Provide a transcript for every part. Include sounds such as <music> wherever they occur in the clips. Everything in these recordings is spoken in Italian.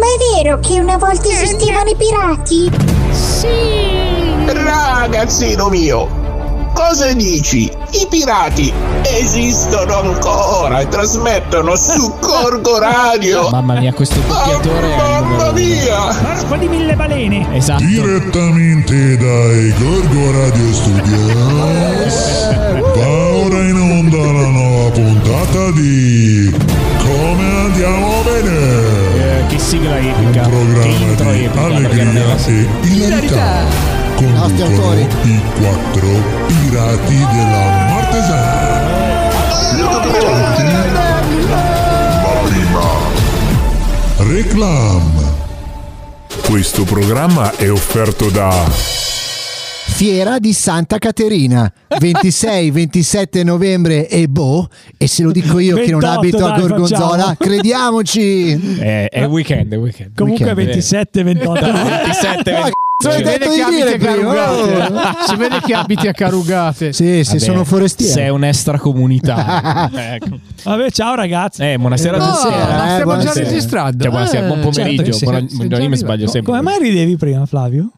Ma è vero che una volta esistevano i pirati? Ragazzino mio, cosa dici? I pirati esistono ancora e trasmettono su Corgo <laughs> Radio. Mamma mia, questo doppiatore è il Mamma mia! Corpo di mille balene. Esatto. Direttamente dai Gorgo Radio Studios <laughs> va ora in onda la nuova puntata di Come andiamo bene? Che sigla Un epica. Che programma intro di epica allegria e hilarità. Conducono i quattro pirati della Martesana. Reclam. Questo programma è offerto da Fiera di Santa Caterina 26-27 <laughs> novembre e boh e se lo dico io che non 28 abito a dai, Gorgonzola facciamo. crediamoci È, è weekend, è weekend. Comunque Weekend. 27, 28. 27, Ma c***o, hai Si vede che di abiti dire a prima oh. Si vede che abiti a Carugate. sì sì Vabbè, sono forestiero Sei un'extracomunità. <laughs> ecco. Vabbè, ciao ragazzi. Eh, buonasera No, stasera. ma stiamo già buonasera. registrando. Cioè, buonasera, Eh, buon pomeriggio. certo che sì. buona- già buongiorno, mi sbaglio sempre. Come mai ridevi prima, Flavio?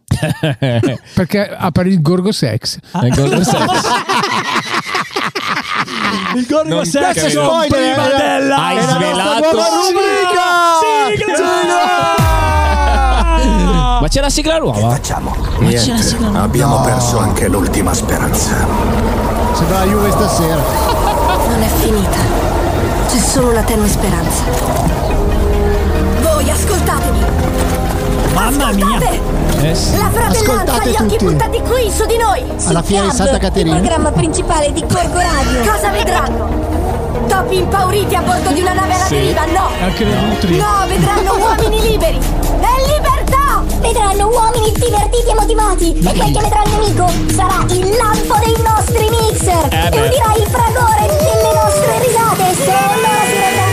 Perché apre il Gorgo Sex. Nel Golden Sex. Il Gorgo Non Sex Spoiler, prima della Hai la svelato. nuova rubrica Sigla! Ma c'è la sigla nuova? Facciamo. Niente, abbiamo perso anche l'ultima speranza. sembra la Juve stasera Non è finita. C'è solo una tenue speranza. Voi ascoltatemi! Mamma mia. Sì. La fratellanza Ascoltate gli occhi tutti. puntati qui su di noi! alla fiera di Santa Caterina Il programma principale di Corgo Radio. Cosa vedranno? Topi impauriti a bordo di una nave alla Sì. deriva? No! Anche le nutri. No, vedranno uomini liberi! E libertà! Vedranno uomini divertiti e motivati! E quel che vedrà il nemico sarà il lampo dei nostri mixer! Eh e udirà il fragore delle nostre risate! Se allora si renderà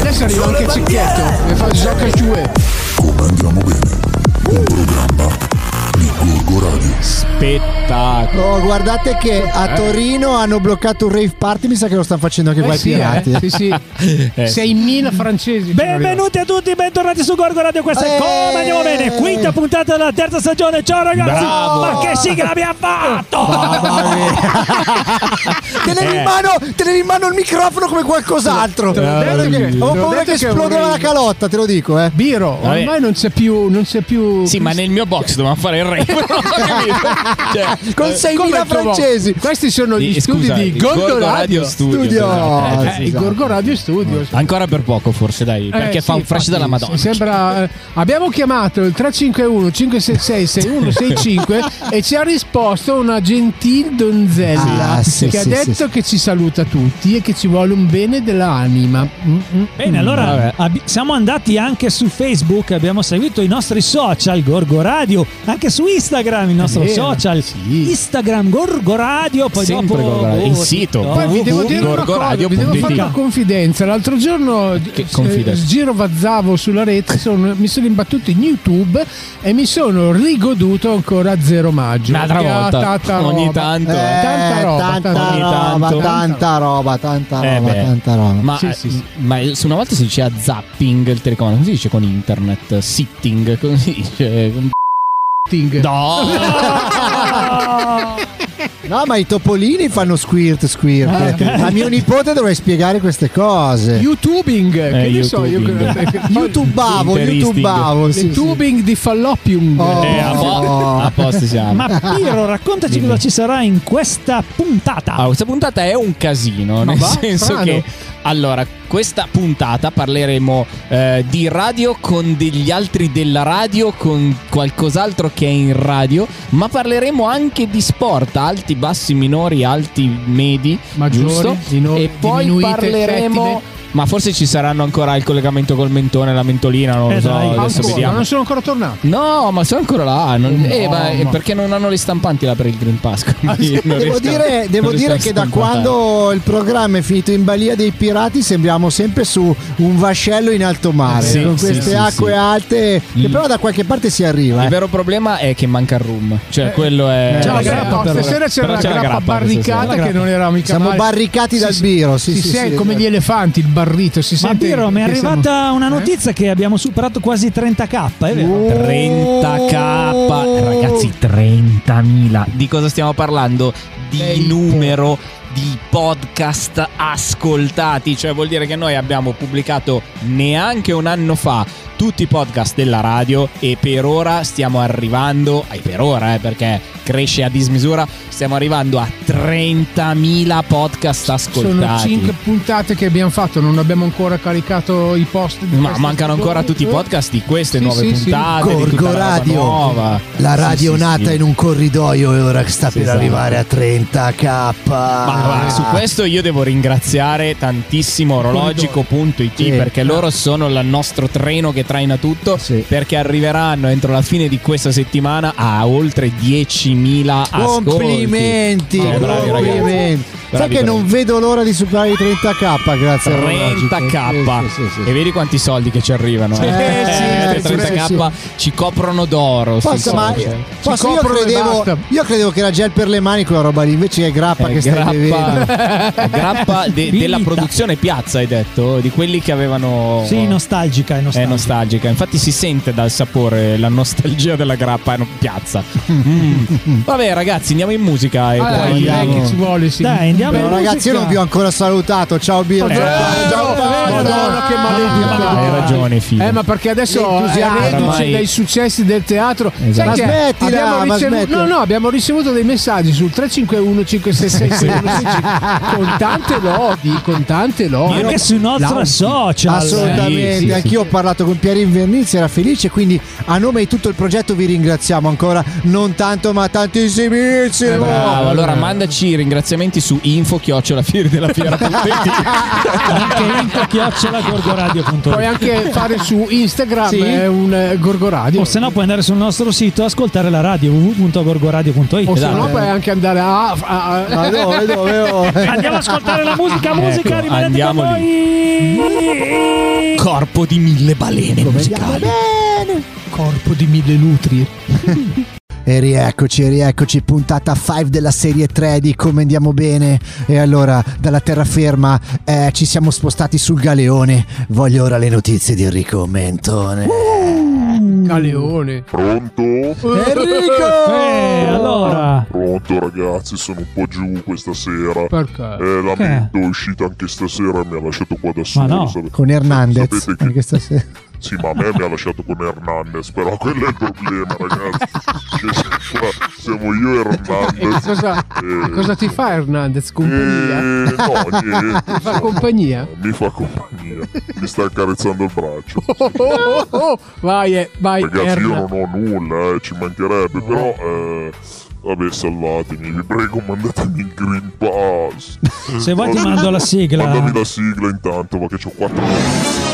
Adesso arriva anche Cicchetto e fa Jacques Jouet. Come andiamo bene? Un programma Gorgo Radio. Spettacolo. Oh, guardate che a Torino hanno bloccato un rave party mi sa che lo stanno facendo anche qua Eh i sì, pirati eh. sì, sì. <laughs> Eh, 6.000 francesi. Benvenuti a tutti, bentornati su Gorgo Radio. Questa è Eh. Come andiamo bene? Quinta puntata della terza stagione. Ciao ragazzi! Bravo. Ma che sigla abbiamo <laughs> fatto! <laughs> tenevi in mano tenevi in mano il microfono come qualcos'altro ho paura che esplodeva la calotta te lo dico eh Biro, Vabbè. ormai non c'è più. Non c'è più Sì, ma nel mio box dovevamo fare il capito. <laughs> Cioè, con eh, 6.000 Come il tuo francesi? Questi sono gli di- studi scusa, di Gorgo, Gorgo Radio. Studio. esatto. Eh, sì, il esatto. Gorgo Radio Studios. Ancora per poco, forse, dai. Eh, Perché fa sì, un fresh infatti, della Madonna. Sembra, eh, abbiamo chiamato il 351 566 6165 e ci ha risposto una gentil donzella Ah, sì, che ha sì, detto sì. che ci saluta tutti e che ci vuole un bene dell'anima. Mm, mm, Bene, mm. allora abbi- siamo andati anche su Facebook, abbiamo seguito i nostri social Gorgo Radio, anche su Instagram il nostro vero, social. sì. Instagram Gorgo Radio, poi Sempre dopo Gorgo. Il sito, TikTok. Poi vi devo dire una cosa, Gorgoradio vi devo fare una confidenza. L'altro giorno Che eh, girovazzavo sulla rete, sono- mi sono imbattuto in YouTube e mi sono rigoduto ancora Zero Maggio. Un'altra volta. Ogni tanto. Eh, Tanta roba, tanta tanta roba tanto. tanta roba tanta Eh roba tanta roba Ma, Sì, sì, sì. ma su una volta si diceva zapping il telecomando, come si dice con internet? Sitting, come si dice? Ting. no ma i topolini fanno squirt squirt Ah. a mio nipote dovrei spiegare queste cose YouTubing, che Eh, ne so io. <laughs> Youtubavo Le sì, sì. tubing di fallopium. Oh. Eh, a, po- a posto siamo. Ma Piro, raccontaci Dimmi. cosa ci sarà in questa puntata. Allora, questa puntata è un casino, Ma nel va? senso Strano. che allora, questa puntata parleremo eh, di radio con degli altri della radio, con qualcos'altro che è in radio, ma parleremo anche di sport, alti, bassi, minori, alti, medi, Maggiori, giusto? minori, e poi parleremo Ma forse ci saranno ancora il collegamento col mentone, la mentolina, non lo Eh, so. dai. adesso Ancora, vediamo. non sono ancora tornato. No, ma sono ancora là. non- eh, No, ma è no. perché non hanno le stampanti là per il Green Pass. quindi <laughs> non Devo riescono- dire, devo dire che da quando il programma è finito in balia dei pirati sembriamo sempre su un vascello in alto mare Sì, con sì, queste sì, acque sì. alte che Mm. però da qualche parte si arriva. Il eh. vero problema è che manca il room. Cioè, quello è. Eh, Ciao, la stasera- grappa no, però. stasera c'era c'è la grappa grappa barricata che non era mica Siamo barricati dal biro, sì, si sì, sì, come esatto. gli elefanti, il barrito. Si Ma Biro, mi è che siamo- arrivata una Eh? notizia che abbiamo superato quasi 30k, è vero? Oh. 30k, ragazzi, 30.000. Di cosa stiamo parlando? Di Dei numero di podcast ascoltati, cioè vuol dire che noi abbiamo pubblicato neanche un anno fa tutti i podcast della radio e per ora stiamo arrivando, eh, per ora eh, perché cresce a dismisura, stiamo arrivando a 30.000 podcast Sono ascoltati. 5 puntate che abbiamo fatto, non abbiamo ancora caricato i post. di Ma mancano ancora tutti i podcast di queste Sì, nuove sì, sì. puntate, di tutta Gorgo la Radio, nuova. la radio Sì, sì, nata sì. in un corridoio e ora che sta per esatto. arrivare a 30k. Ma guarda, su questo io devo ringraziare tantissimo orologico.it Sì. perché loro sono il nostro treno che traina tutto Sì. perché arriveranno entro la fine di questa settimana a oltre 10.000 ascolti. Complimenti, Eh, bravi, complimenti. Sai che bravi. non vedo l'ora di superare i 30k grazie a Orologico. 30k Sì, sì, sì, sì. e vedi quanti soldi che ci arrivano eh? sì, Eh, sì, 30k ci coprono d'oro Posso, sì, ma, posso, io, coprono credevo, io credevo che era gel per le mani quella roba lì, invece è grappa Eh, che stai bevendo. <laughs> grappa, grappa de- della produzione Piazza hai detto di quelli che avevano Sì, nostalgica, è È nostalgica. Nostalgica, infatti si sente dal sapore la nostalgia della grappa in piazza. Mm. Vabbè, ragazzi, andiamo in musica e Ah, poi andiamo. che ci vuole, sì. Dai, andiamo in ragazzi, musica. io non vi ho ancora salutato. Ciao Biro, Eh, ciao ciao Paolo. Madonna, che maledetto. Hai ragione, figlio. Eh, ma perché adesso è reduce dai successi del teatro. Esatto. Sai Ma smettila, abbiamo ma ricevuto, smettila. no, no, abbiamo ricevuto dei messaggi sul 351 566 <laughs> con tante lodi, con tante lodi. Anche sui nostri social. Assolutamente, Sì, sì, anch'io ho parlato con Pieri Invernizzi, era felice, quindi a nome di tutto il progetto vi ringraziamo ancora, non tanto ma tantissimissimo. Eh, Bravo, allora mandaci i ringraziamenti su info chiocciola fieri della fiera <laughs> Anche info chiocciola gorgoradio.it. Puoi anche fare su Instagram Sì. eh, un eh, Gorgoradio. O se no puoi andare sul nostro sito e ascoltare la radio www.gorgoradio.it. O se no puoi anche andare a, a- a- dove, dove, dove? Andiamo ad ascoltare la musica, musica, Ecco, rimanete con noi. Corpo di mille balene musicali. corpo di mille nutri. <laughs> E rieccoci, rieccoci, puntata 5 della serie 3 di Come andiamo bene. E allora, dalla terraferma eh, ci siamo spostati sul galeone. Voglio ora le notizie di Enrico Mentone. Galeone. Pronto? Enrico! Eh, allora. Pronto ragazzi, sono un po' giù questa sera. Perché? Eh, lamento, è uscita anche stasera e mi ha lasciato qua da solo. no. Con Hernandez. Sapete che- Anche stasera. Sì, ma a me mi ha lasciato con Hernandez, però quello è il problema, ragazzi. Siamo io e Hernandez. Cosa, Eh, cosa ti fa Hernandez? Compagnia? Eh, no, niente. <laughs> Ti fa compagnia? Mi fa compagnia. Mi sta accarezzando il braccio. <laughs> Oh, oh, oh, oh. Vai, eh, vai, Ragazzi, io Erna. non ho nulla, eh, ci mancherebbe, però... Eh, vabbè, salvatemi, vi prego, mandatemi il Green Pass. Se vuoi ti mando la sigla. Mandami la sigla intanto, perché ho quattro notizie.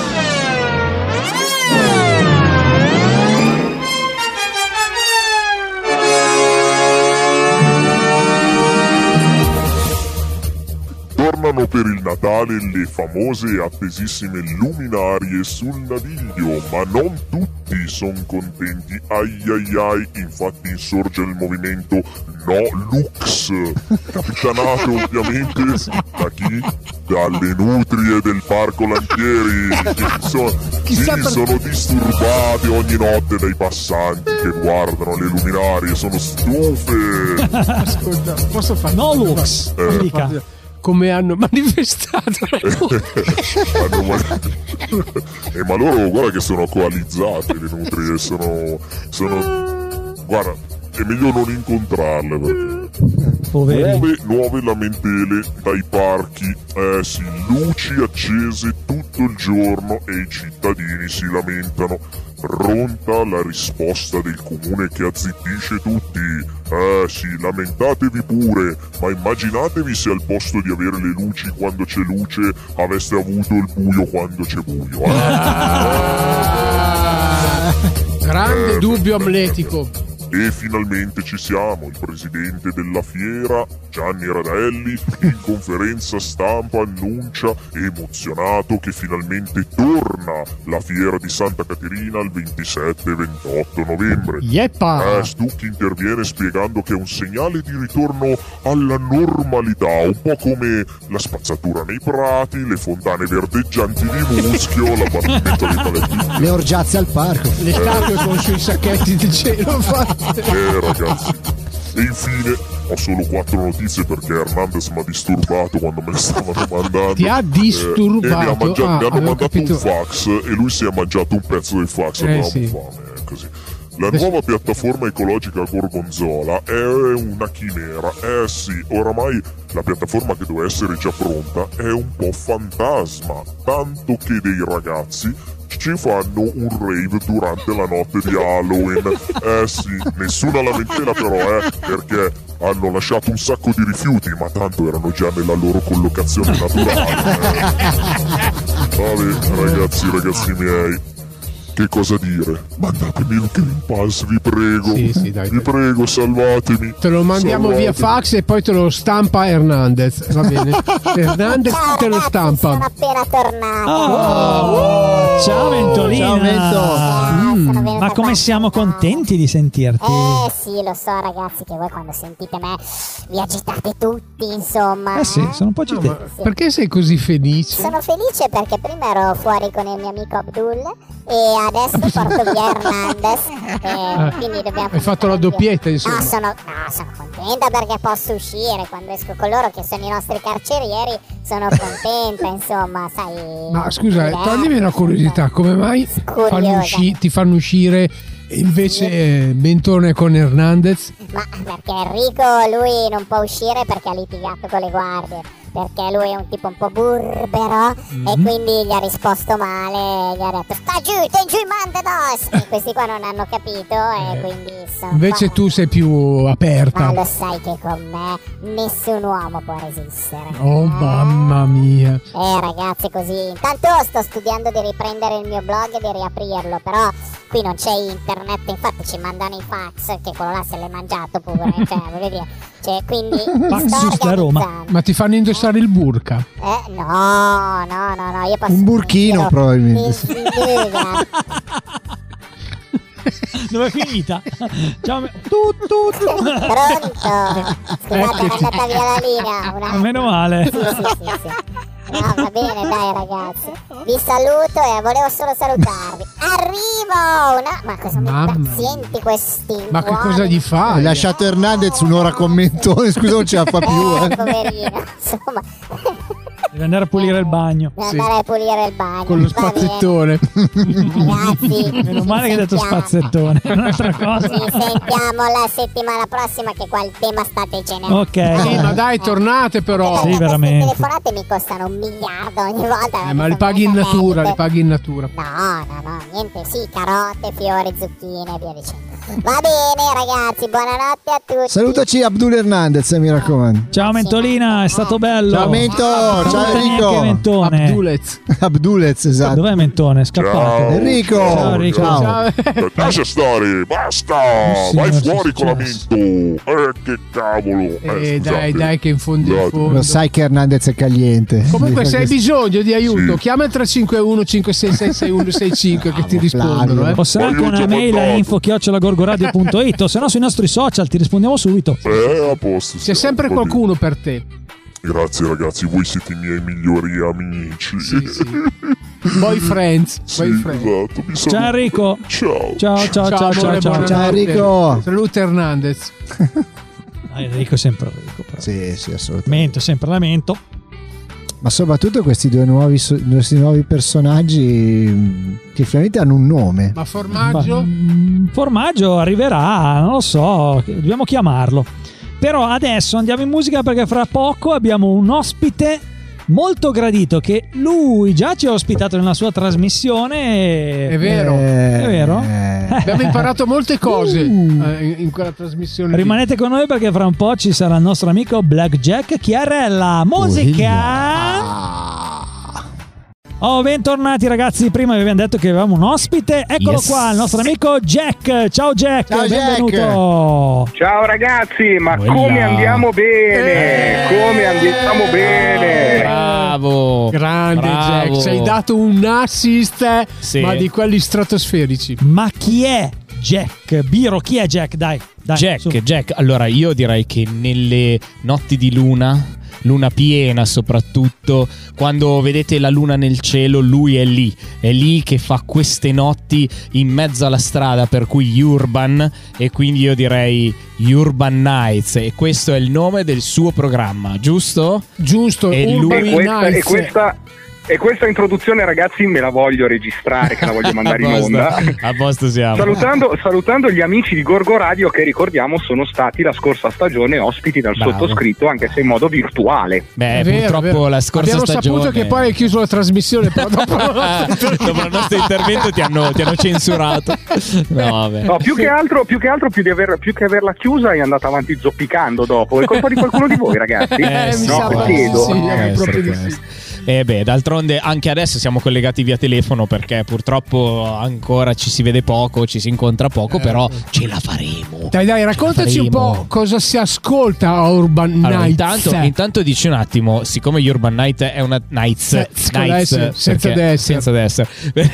Tornano per il Natale le famose e attesissime luminarie sul naviglio, ma non tutti sono contenti. Ai ai ai, infatti insorge il movimento No Lux, capitanato ovviamente da chi? Dalle nutrie del parco Lantieri, che sono, Chissà sì, per- sono disturbate ogni notte dai passanti che guardano le luminarie, sono stufe. <laughs> Ascolta, posso fare? No Lux. Eh. Dica. Come hanno <laughs> manifestato. <laughs> Hanno ma- Eh, ma loro guarda che sono coalizzate le nutrie, sono. sono. Guarda, è meglio non incontrarle perché. Nuove, nuove lamentele dai parchi, eh sì, luci accese tutto il giorno e i cittadini si lamentano. Pronta la risposta del comune che azzittisce tutti. Eh sì, lamentatevi pure, ma immaginatevi se al posto di avere le luci quando c'è luce aveste avuto il buio quando c'è buio. eh? Grande Eh, dubbio amletico. E finalmente ci siamo, il presidente della fiera, Gianni Radelli, in conferenza stampa annuncia, emozionato, che finalmente torna la fiera di Santa Caterina il 27 e 28 novembre. Yeppa! Eh, Stucchi interviene spiegando che è un segnale di ritorno alla normalità, un po' come la spazzatura nei prati, le fontane verdeggianti di muschio, l'abbattimento dei paletti. Le orgiazze al parco. Le statue con sui sacchetti di cielo fatte. <laughs> Eh ragazzi. E infine ho solo quattro notizie perché Hernandez mi ha disturbato quando me le stavano mandando. <laughs> Ti ha disturbato? Eh, e mi, ha mangia- Ah, mi hanno mandato capito. un fax e lui si è mangiato un pezzo del fax. Eh, sì. fame, eh, così. La nuova piattaforma ecologica Gorgonzola è una chimera. Eh sì, oramai la piattaforma che doveva essere già pronta è un po' fantasma. Tanto che dei ragazzi ci fanno un rave durante la notte di Halloween. Eh sì, nessuna lamentela però, eh, perché hanno lasciato un sacco di rifiuti, ma tanto erano già nella loro collocazione naturale. eh. <laughs> Vabbè, ragazzi, ragazzi miei. Che cosa dire? Mandatemi il Green Pass, vi prego. Sì, sì, dai, vi dai. prego, salvatemi. Te lo mandiamo via Salvatemi. fax e poi te lo stampa Hernandez. Va bene? Hernandez Ciao te lo ragazzi, sono stampa. appena tornato. Oh, ciao Ventolina. Ciao, Vento. Ah, venuta Ma come qua. siamo contenti di sentirti. Eh sì, lo so ragazzi che voi quando sentite me vi agitate tutti, insomma. Eh sì, sono un po' No, ma agitati. perché sei così felice? Sono felice perché prima ero fuori con il mio amico Abdul e adesso <laughs> porto via Hernandez e quindi dobbiamo Hai fatto la doppietta, insomma. No, sono, no, sono contenta perché posso uscire quando esco con loro che sono i nostri carcerieri, sono contenta, <laughs> insomma, sai. Ma scusa, eh, toglimi una curiosità, come mai fanno usci- ti fanno uscire e invece eh, Bentone con Hernandez? Ma perché Enrico lui non può uscire perché ha litigato con le guardie. Perché lui è un tipo un po' burbero Mhm. e quindi gli ha risposto male. Gli ha detto sta giù, stai giù, mandados! <laughs> E questi qua non hanno capito e quindi sono. Eh. Invece tu sei più Ma aperta. lo sai che con me nessun uomo può resistere. Oh mamma mia. Eh ragazzi così Intanto sto studiando di riprendere il mio blog e di riaprirlo Però qui non c'è internet Infatti ci mandano i fax Che quello là se l'è mangiato pure <laughs> Cioè voglio dire cioè, Quindi Ma sto giusto a Roma. Ma ti fanno indossare il burka? Eh no no no no Io posso Un burchino, io- probabilmente. sfiga. <laughs> Dove è finita? Ciao. me- Tu, tu, tu. Pronto <laughs> Scusate è andata via la linea. Meno male. Sì, sì, sì, sì. No, va bene, dai ragazzi. Vi saluto e volevo solo salutarvi. Arrivo! Una... Ma cosa sono Mamma impazienti questi Ma che uomini. cosa gli Hai fai? lasciato Hernandez un'ora con Mentone, <laughs> scusa non ce la fa più. Eh, Eh. poverino, insomma. Devi andare a pulire il bagno. Devo Sì. andare a pulire il bagno. Con lo spazzettone. Ragazzi, <laughs> Meno ci male che hai detto spazzettone. Un'altra Ci cosa. sentiamo la settimana prossima che qua il tema state generando. Ok. Sì, ma dai, tornate però. Sì, Queste veramente. telefonate mi costano un miliardo ogni volta. Eh, ma li paghi in natura, li paghi in natura. No, no, no, niente, sì, carote, fiori, zucchine e via dicendo. Va bene, ragazzi, buonanotte a tutti. Salutaci Abdul Hernandez, eh, mi raccomando. Ciao Mentolina, è stato bello. Ciao Mento, ciao Neanche Enrico. Mentone. Abdulez. Abdulez, esatto. Dov'è Mentone? È scappato. Ciao. Enrico. Ciao, Enrico. Ciao. Ciao. Lascia stare, basta! Sì, Vai fuori con la mento! Eh, che cavolo! Eh, scusate. dai, dai, che in fondo in fondo. Lo sai che Hernandez è caliente. Comunque, se hai bisogno di aiuto, Sì. chiama il 351 566 6165 che ti <laughs> rispondono. Eh. O con io una mail a mandato. info-gorgoradio.it o se no sui nostri social ti rispondiamo subito. Eh, a posto. C'è sempre qualcuno per te. Grazie ragazzi, voi siete i miei migliori amici. Sì, sì. Boyfriends. Sì, esatto. Saluto. Ciao Enrico. Ciao. Ciao ciao ciao ciao ciao. buonanotte. Ciao, Enrico. Saluta Hernandez. <laughs> Ah, Enrico è sempre Enrico. Però. Sì, sì, assolutamente. Mento, sempre lamento. Ma soprattutto questi due nuovi, questi nuovi personaggi che finalmente hanno un nome. Ma formaggio? Mm, Formaggio arriverà, non lo so, dobbiamo chiamarlo. Però adesso andiamo in musica perché fra poco abbiamo un ospite molto gradito che lui già ci ha ospitato nella sua trasmissione. È vero. Eh, È vero? eh. Abbiamo imparato molte cose Uh. in, quella trasmissione. lì. Rimanete con noi perché fra un po' ci sarà il nostro amico Blackjack Chiarella. Musica! Oh, bentornati ragazzi. Prima vi abbiamo detto che avevamo un ospite. Eccolo Yes. qua, il nostro amico Jack. Ciao Jack, Ciao, Jack. benvenuto. Ciao ragazzi, ma Quella. come andiamo bene? Come andiamo bene? Bravo. Grande Bravo. Jack, ci hai dato un assist, eh, Sì. ma di quelli stratosferici. Ma chi è Jack? Biro, chi è Jack? Dai, dai. Jack, su. Jack, allora io direi che nelle notti di luna, luna piena soprattutto, quando vedete la luna nel cielo, lui è lì, è lì che fa queste notti in mezzo alla strada, per cui Urban e quindi io direi Urban Nights e questo è il nome del suo programma, giusto? Giusto, E Urban lui- E questa, e, Nights. questa, e questa introduzione, ragazzi, me la voglio registrare, che la voglio mandare in <laughs> onda. A posto siamo. Salutando, salutando gli amici di Gorgo Radio che ricordiamo sono stati la scorsa stagione ospiti dal Bravo. sottoscritto anche se in modo virtuale. Beh, vero, purtroppo vero. la scorsa Abbiamo stagione saputo che poi hai chiuso la trasmissione, però dopo <laughs> Dopo il nostro intervento ti hanno, ti hanno censurato. No, vabbè. No, più che altro, più che, altro più, di aver- più che averla chiusa è andata avanti zoppicando dopo. È colpa di qualcuno di voi, ragazzi? Eh, mi no, sa chiedo. sì, eh, proprio di sì. Eh beh, d'altronde anche adesso siamo collegati via telefono perché purtroppo ancora ci si vede poco, ci si incontra poco, però ce la faremo. Dai, dai, raccontaci un po' cosa si ascolta a Urban Allora, Nights. intanto, intanto dici un attimo, siccome Urban Night è una Nights, Se- con la Nights, senza DS. senza DS.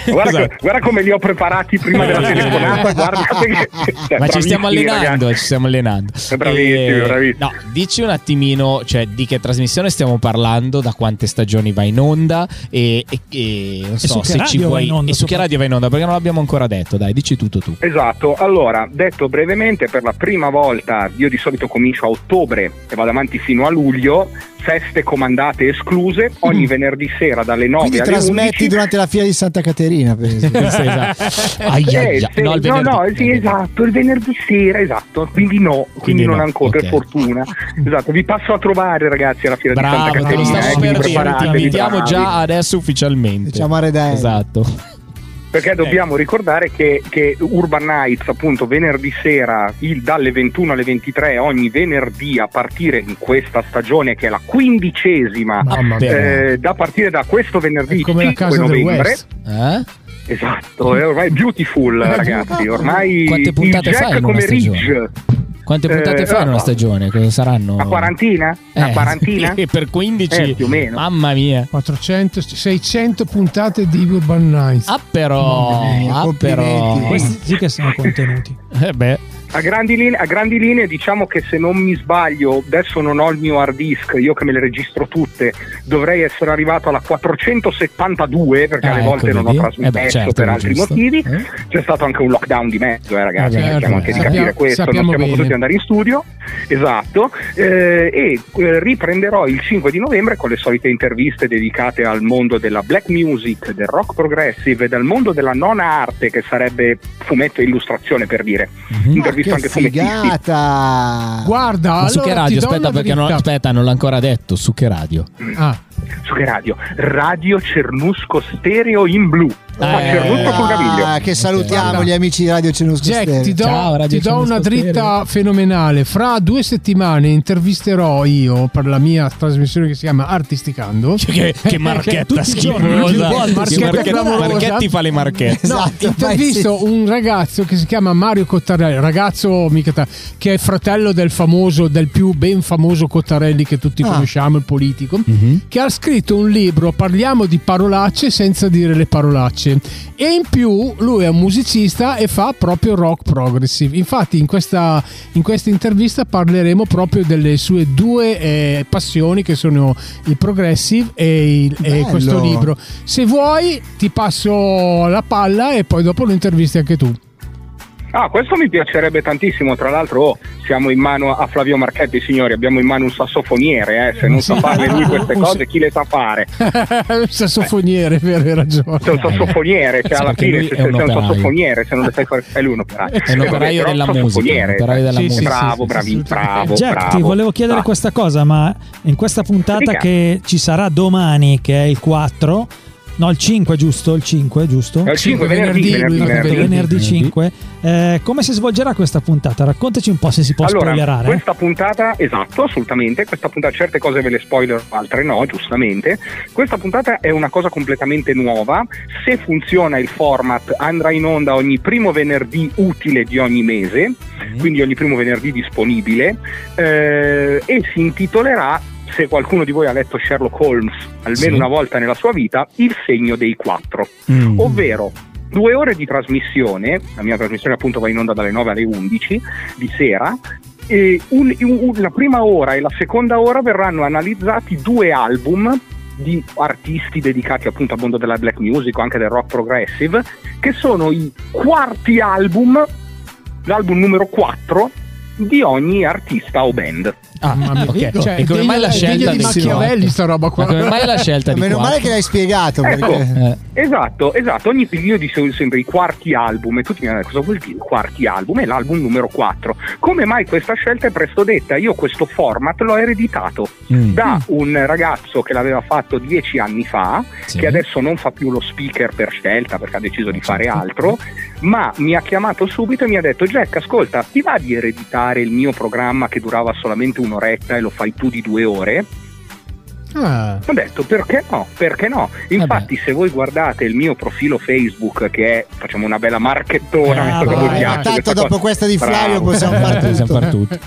Guarda, <laughs> Esatto. che- guarda come li ho preparati prima della <laughs> telefonata. Guardate che. <laughs> cioè, Ma ci stiamo allenando, ragazzi. ci stiamo allenando. Bravissimi, E- bravissimi. No, dici un attimino, cioè, di che trasmissione stiamo parlando, da quante stagioni va in onda e, e- e non su so che se ci radio va vuoi... in onda, e su che radio va in onda, perché non l'abbiamo ancora detto, dai, dici tutto tu. Esatto, allora, detto brevemente, per la prima volta, io di solito comincio a ottobre e vado avanti fino a luglio, feste comandate escluse, ogni venerdì sera dalle 9 Quindi alle trasmetti 11. durante la fiera di Santa Caterina. Sì, esatto. Ai, <laughs> ai, ai. Eh, sì, No, il no, venerdì. no, sì, esatto, il venerdì sera, esatto, quindi no, quindi, Quindi non no, ancora, ok. per fortuna. Esatto, vi passo a trovare ragazzi alla fiera Bravo, di Santa Caterina, eh, preparatevi, bravi. già adesso ufficialmente. Diciamo a Redè. Esatto. Perché dobbiamo ricordare che, che Urban Nights, appunto, venerdì sera, il- dalle 21 alle 23, ogni venerdì a partire in questa stagione, che è la quindicesima, eh, da partire da questo venerdì È come la 5 casa del novembre. Eh? Esatto, è ormai beautiful, <laughs> ragazzi. Ormai Quante puntate il Jack fai come stagione? Quante puntate Eh, in una no. stagione? Cosa saranno? A quarantina? A Eh, quarantina? <laughs> per 15? Eh, più o meno. Mamma mia. 400, 600 puntate di Urban Nights. Ah però, ah però. Questi sì che sono contenuti. Eh beh, A grandi, linee, a grandi linee diciamo che se non mi sbaglio, adesso non ho il mio hard disk, io che me le registro tutte, dovrei essere arrivato alla 472 perché Ah, alle volte ecco, non ho vedi? trasmesso Eh beh, certo, per altri giusto. motivi. Eh? C'è stato anche un lockdown di mezzo, eh, ragazzi, Eh beh, cerchiamo anche di sappiamo- capire questo, non siamo bene. potuti andare in studio. Esatto. Eh, e eh, riprenderò il 5 di novembre con le solite interviste dedicate al mondo della black music, del rock progressive e del mondo della nona arte che sarebbe fumetto e illustrazione per dire. Mhm. Intervisto Che anche figata! Guarda, Ma su che allora radio? Aspetta, perché non, aspetta, non l'ha ancora detto. Su che radio? Ah, Su che radio? Radio Cernusco Stereo in blu. A Eh, Cernusco sul Camiglio. Ah, che salutiamo Guarda. gli amici di Radio Cenusco Jack, Stereo. ti do, Ciao, Radio ti do una dritta Stereo. fenomenale. Fra due settimane intervisterò io per la mia trasmissione che si chiama Artisticando. Che, che <laughs> marchetta schifosa. Che marchetta clamorosa. Marchetti fa le marchette. No, Esatto, intervisto vai, un ragazzo che si chiama Mario Cottarelli, ragazzo mica ta- che è fratello del famoso, del più ben famoso Cottarelli che tutti Ah. conosciamo, il politico, Mhm. che ha scritto un libro, parliamo di parolacce senza dire le parolacce. E in più lui è un musicista e fa proprio rock progressive. Infatti in questa, in questa intervista parleremo proprio delle sue due eh, passioni che sono il progressive e, il- e questo libro. Se vuoi ti passo la palla e poi dopo lo intervisti anche tu. Ah, questo mi piacerebbe tantissimo. Tra l'altro, oh, siamo in mano a Flavio Marchetti, signori. Abbiamo in mano un sassofoniere. Eh. Se non sa fare lui queste <laughs> cose, chi le sa fare? <laughs> un sassofoniere, vero, hai ragione. Sei un sassofoniere, cioè alla fine se è sei un un sassofoniere, se non le sai fare, è lui un operaio. È un Eh, operaio della musica, un operaio della Sì, sì, musica. bravo, bravi, bravo, Jack, bravo. ti volevo chiedere Ah. questa cosa, ma in questa puntata che ci sarà domani, che è il 4, no, il 5, giusto? Il 5, giusto? Il 5 venerdì, venerdì, venerdì, venerdì. venerdì. Venerdì 5. Eh, come si svolgerà questa puntata? Raccontaci un po' se si può Allora, spoilerare. questa puntata, esatto, assolutamente, questa puntata certe cose ve le spoiler, altre no, giustamente. Questa puntata è una cosa completamente nuova. Se funziona il format andrà in onda ogni primo venerdì utile di ogni mese, quindi ogni primo venerdì disponibile, eh, e si intitolerà, se qualcuno di voi ha letto Sherlock Holmes almeno Sì. una volta nella sua vita, Il segno dei quattro Mm. ovvero due ore di trasmissione, la mia trasmissione appunto va in onda dalle 9 alle 11 di sera, e un- un- la prima ora e la seconda ora verranno analizzati due album di artisti dedicati appunto al mondo della black music o anche del rock progressive, che sono i quarti album, l'album numero 4 di ogni artista o band. Ah, Mamma mia, ok. cioè, e come degna- mai la scelta di di Machiavelli sta roba qua. Ma come mai la scelta di Meno male che l'hai spiegato. Ecco. Perché... Eh, Esatto, esatto. Ogni io dicevo sempre i quarti album e tutti mi hanno detto cosa vuol dire quarti album? È l'album numero 4. Come mai questa scelta è presto detta? Io questo format l'ho ereditato mm. da un ragazzo che l'aveva fatto dieci anni fa, Sì. che adesso non fa più lo speaker per scelta perché ha deciso di fare Certo. altro, ma mi ha chiamato subito e mi ha detto Jack, ascolta, ti va di ereditare il mio programma che durava solamente un'oretta e lo fai tu di due ore? Ah, Ho detto perché no, perché no? Infatti se voi guardate il mio profilo Facebook che è, facciamo una bella marchettona, Ah, visto che a voi vai. piace Tanto questa dopo cosa. questa di Flavio Bravo. possiamo fare <laughs> possiamo tutto.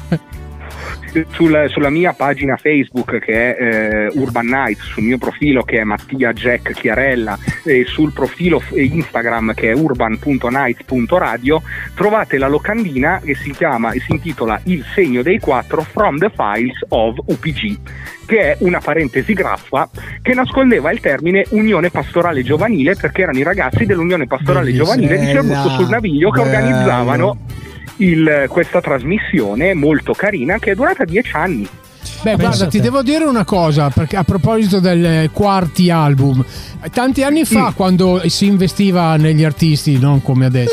Sul- sulla mia pagina Facebook che è eh, Urban Nights, sul mio profilo che è Mattia Jack Chiarella e sul profilo f- Instagram che è urban.nights.radio trovate la locandina che si chiama e si intitola Il segno dei quattro from the files of UPG che è una parentesi graffa che nascondeva il termine Unione Pastorale Giovanile perché erano i ragazzi dell'Unione Pastorale. Giovanile di Bella. sul Naviglio che organizzavano il- questa trasmissione molto carina che è durata dieci anni. Beh, Pensa guarda, ti devo dire una cosa perché a proposito del quarti album. Tanti anni fa, quando si investiva negli artisti, non come adesso,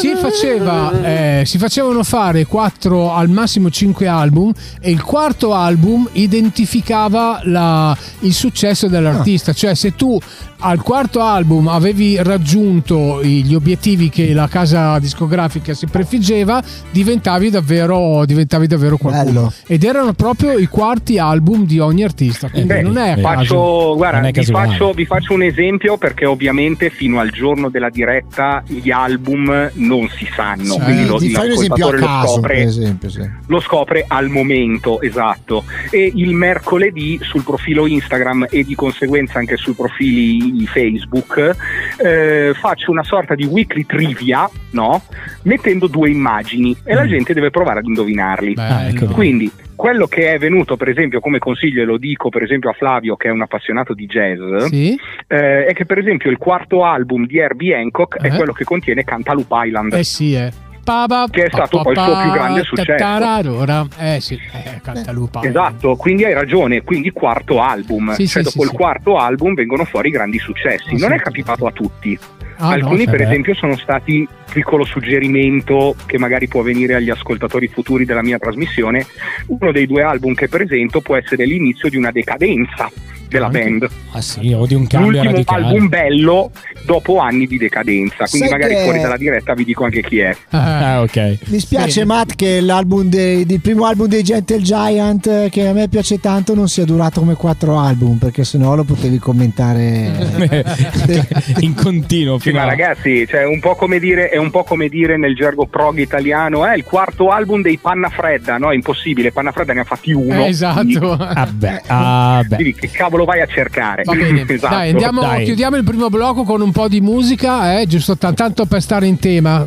si, faceva, eh, si facevano fare 4 al massimo 5 album e il quarto album identificava la- il successo dell'artista. Cioè, se tu al quarto album avevi raggiunto gli obiettivi che la casa discografica si prefiggeva, diventavi davvero, diventavi davvero qualcuno. Bello. Ed erano proprio i quarti album di ogni artista. Quindi Beh, non è eh. Faccio, guarda, Non è vi faccio, vi faccio un esempio perché ovviamente fino al giorno della diretta gli album non si sanno, Sì. quindi lo, Ti fai un esempio a l'ascoltatore lo caso, scopre, esempio. Sì. lo scopre al momento, esatto. E il mercoledì sul profilo Instagram e di conseguenza anche sui profili Facebook eh, faccio una sorta di weekly trivia, no? Mettendo due immagini e la Mm. gente deve provare ad indovinarli. Ah, ecco. Quindi quello che è venuto per esempio come consiglio e lo dico per esempio a Flavio che è un appassionato di jazz Sì? eh, è che per esempio il quarto album di Herbie Hancock Eh? è quello che contiene Cantaloupe Island Eh sì, eh. Che è stato poi il suo più grande successo. Eh sì, eh, Cantalupa. Esatto, quindi hai ragione, quindi quarto album, Sì, cioè sì, dopo sì, il quarto album vengono fuori grandi successi, Ah, non è capitato a tutti, Ah, no, alcuni per vabbè. esempio sono stati piccolo suggerimento che magari può venire agli ascoltatori futuri della mia trasmissione, uno dei due album che presento può essere l'inizio di una decadenza della Anche. band, Ah sì, o di un cambio l'ultimo radicale. album bello dopo anni di decadenza, quindi Sai magari che- fuori dalla diretta vi dico anche chi è. Ah, ok. Mi spiace, Bene. Matt, che l'album dei- il primo album dei Gentle Giant, eh, che a me piace tanto, non sia durato come quattro album, perché sennò lo potevi commentare. <laughs> in continuo Sì, ma ragazzi, cioè, un po' come dire, è un po' come dire nel gergo prog italiano, è il quarto album dei Panna Fredda, no? È impossibile, Panna Fredda ne ha fatti uno. Eh, esatto. Ah beh, ah beh. Quindi che cavolo vai a cercare? Va bene, <laughs> Esatto. dai, andiamo, Dai. chiudiamo il primo blocco con un po' di musica, eh, giusto t- tanto per stare in tema.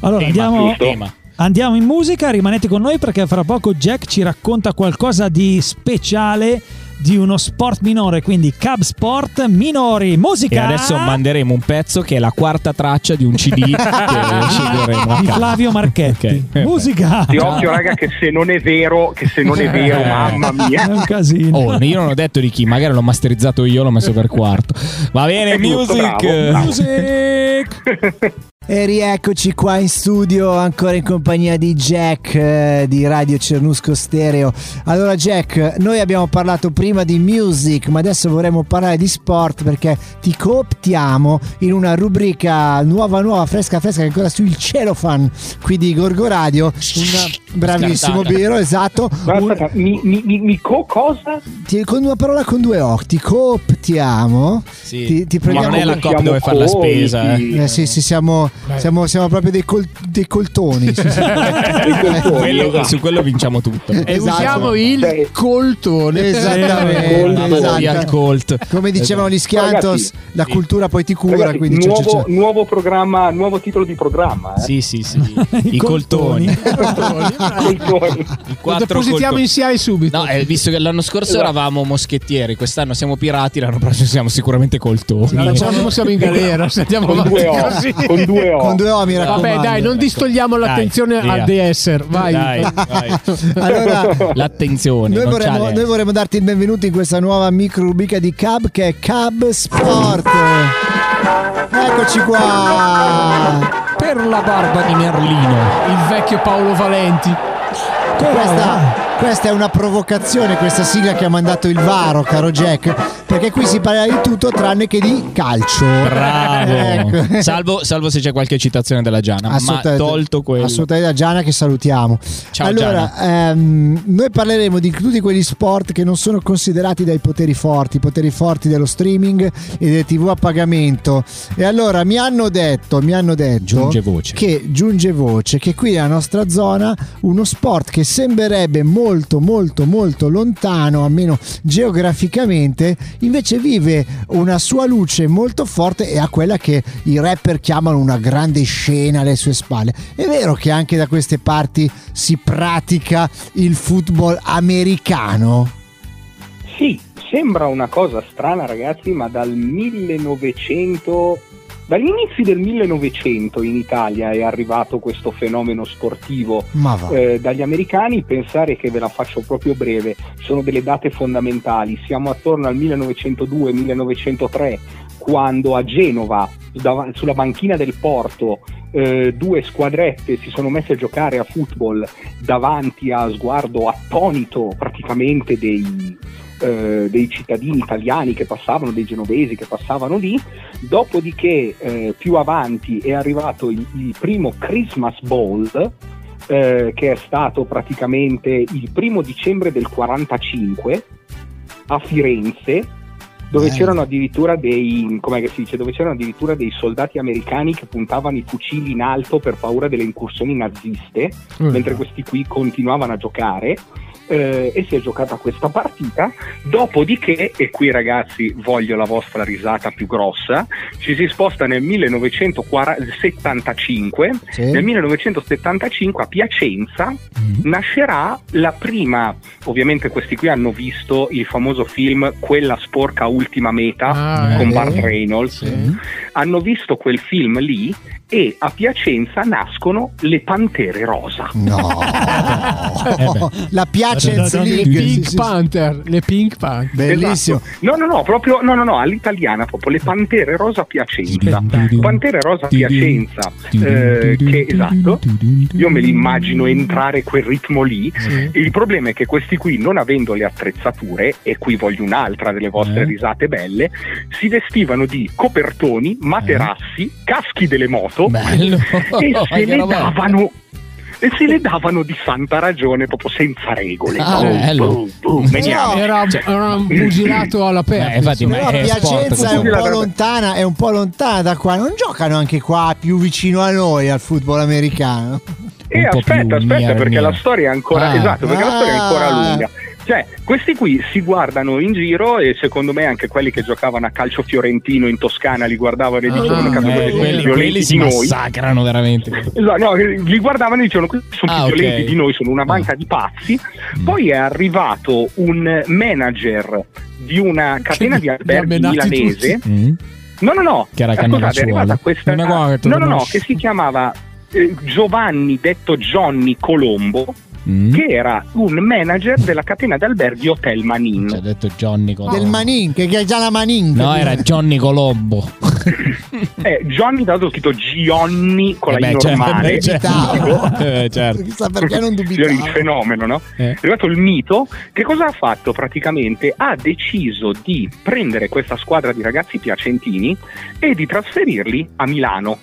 Allora, Tema, andiamo, tema. andiamo in musica, rimanete con noi perché fra poco Jack ci racconta qualcosa di speciale di uno sport minore, quindi Cab Sport minori. E Musica adesso manderemo un pezzo che è la quarta traccia di un CD che <laughs> sceglieremo di. Flavio Marchetti. Ok. Musica. Ti occhio, raga, che se non è vero, che se non è vero, Eh. mamma mia. È un casino. Oh, io non ho detto di chi, magari l'ho masterizzato io, l'ho messo per quarto. Va bene, music. bravo, bravo. Music. <laughs> E rieccoci qua in studio ancora in compagnia di Jack eh, di Radio Cernusco Stereo. Allora Jack, noi abbiamo parlato prima di music, ma adesso vorremmo parlare di sport perché ti cooptiamo in una rubrica nuova nuova, fresca fresca che è ancora sul cellophane qui di Gorgo Radio. Una- bravissimo. Biro, esatto. Ma Un- mi, mi, mi, mi co cosa? ti- con una parola con due O, ti cooptiamo. Sì. Ti, ti Ma prendiamo non è la cop dove fare la spesa. Eh. Eh sì, sì, siamo, siamo, siamo proprio dei, col- dei coltoni. <laughs> sì, sì. Quello- esatto. Su quello vinciamo tutto. E Esatto. usiamo il coltone. Esattamente, esatto. Colt. Come dicevano gli Schiantos, Ragazzi, la cultura poi ti cura. Ragazzi, quindi c'è- c'è- nuovo, c'è. nuovo programma, nuovo titolo di programma. Eh? Sì, sì, sì. <laughs> I I coltoni. Coltoni. I <laughs> Lo quattro depositiamo coltoni. in SIAE subito. No, eh, visto che l'anno scorso Esatto. eravamo moschettieri, quest'anno siamo pirati, l'anno prossimo siamo sicuramente coltoni. L'anno prossimo siamo in galera. andiamo Con avanti due O, così. con due O. Con due O mi raccomando. Vabbè, dai, non distogliamo Dai, l'attenzione via. al DSR. Vai. Dai, vai. <laughs> Allora, L'attenzione. noi vorremmo, noi vorremmo darti il benvenuto in questa nuova micro rubrica di Cab che è Cab Sport. Eccoci qua. Per la barba di Merlino. Il vecchio Paolo Valenti. Questa, questa è una provocazione, questa sigla che ha mandato il Varo, caro Jack, perché qui si parla di tutto tranne che di calcio. Bravo. <laughs> Ecco. Salvo, salvo se c'è qualche citazione della Giana. Ma tolto quello. Assolutamente da Giana che salutiamo. Ciao, allora, ehm, noi parleremo di tutti quegli sport che non sono considerati dai poteri forti, i poteri forti dello streaming e delle TV a pagamento. E allora mi hanno detto, mi hanno detto Giunge voce. che giunge voce che qui nella nostra zona uno sport che sembrerebbe molto molto molto lontano, almeno geograficamente, invece vive una sua luce molto forte e ha quella che i rapper chiamano una grande scena alle sue spalle. È vero che anche da queste parti si pratica il football americano? Sì, sembra una cosa strana ragazzi, ma dal 1900, dagli inizi del 1900 in Italia è arrivato questo fenomeno sportivo. Eh, dagli americani, pensare che ve la faccio proprio breve, sono delle date fondamentali, siamo attorno al 1902-1903 quando a Genova, dav- sulla banchina del porto, eh, due squadrette si sono messe a giocare a football davanti a sguardo attonito praticamente dei, eh, dei cittadini italiani che passavano, dei genovesi che passavano lì, dopodiché eh, più avanti è arrivato il, il primo Christmas Bowl, eh, che è stato praticamente il primo dicembre del 45 a Firenze dove c'erano addirittura dei com'è che si dice dove c'erano addirittura dei soldati americani che puntavano i fucili in alto per paura delle incursioni naziste mentre questi qui continuavano a giocare eh, e si è giocata questa partita dopodiché e qui ragazzi voglio la vostra risata più grossa ci si sposta nel 1975 Sì. nel 1975 a Piacenza Mm. nascerà la prima, ovviamente questi qui hanno visto il famoso film Quella sporca ultima meta Ah, con eh. Bart Reynolds, Sì. hanno visto quel film lì e a Piacenza nascono le Pantere Rosa. No, <laughs> Eh la Piacenza No, no, no, Le. Pink sì, sì, sì. Panther. Le Pink Panther. Bellissimo. Esatto. No, no, no, proprio no, no, no, all'italiana proprio le Pantere Rosa Piacenza. Pantere Rosa Piacenza, eh, che esatto, io me li immagino entrare quel ritmo lì. Il problema è che questi qui, non avendo le attrezzature, e qui voglio un'altra delle vostre Eh. risate belle, si vestivano di copertoni, materassi, caschi delle moto Bello. e <laughs> se le roba- davano. E se le davano di santa ragione, proprio senza regole. Ah, Boom, bello. boom, boom, veniamo. Era, era un pugilato all'aperto. Eh, infatti, ma Però è Piacenza è un po' lontana, è un po' lontana da qua. Non giocano anche qua più vicino a noi al football americano? E aspetta, aspetta, mia- perché mia. la storia è ancora Ah. esatto, perché la storia è ancora Ah. lunga. Cioè, questi qui si guardano in giro e secondo me anche quelli che giocavano a calcio fiorentino in Toscana li guardavano e dicevano Ah, "Cazzo, eh, quelli, quelli si massacrano veramente. Esatto, no, li guardavano e dicevano questi sono Ah, più violenti ok. di noi, sono una banca di pazzi. Poi è arrivato un manager di una catena di alberghi milanese. Mm. No, no, no. Che era Scusate, è arrivata questa. No, no, no, che si chiamava eh, Giovanni, detto Johnny Colombo, Mm. che era un manager della catena d'alberghi Hotel Manin. Ci ha detto Johnny Colombo. Del Manin, che è già la Manin. No, era Johnny Colombo. <laughs> Eh, Johnny, tra l'altro, scritto Gionni con Eh la I beh, certo, normale. certo. Dubitavo. <laughs> Eh, certo. Chissà perché non Signori, il dubitavo. fenomeno, no? Eh. È arrivato il mito. Che cosa ha fatto praticamente? Ha deciso di prendere questa squadra di ragazzi piacentini e di trasferirli a Milano.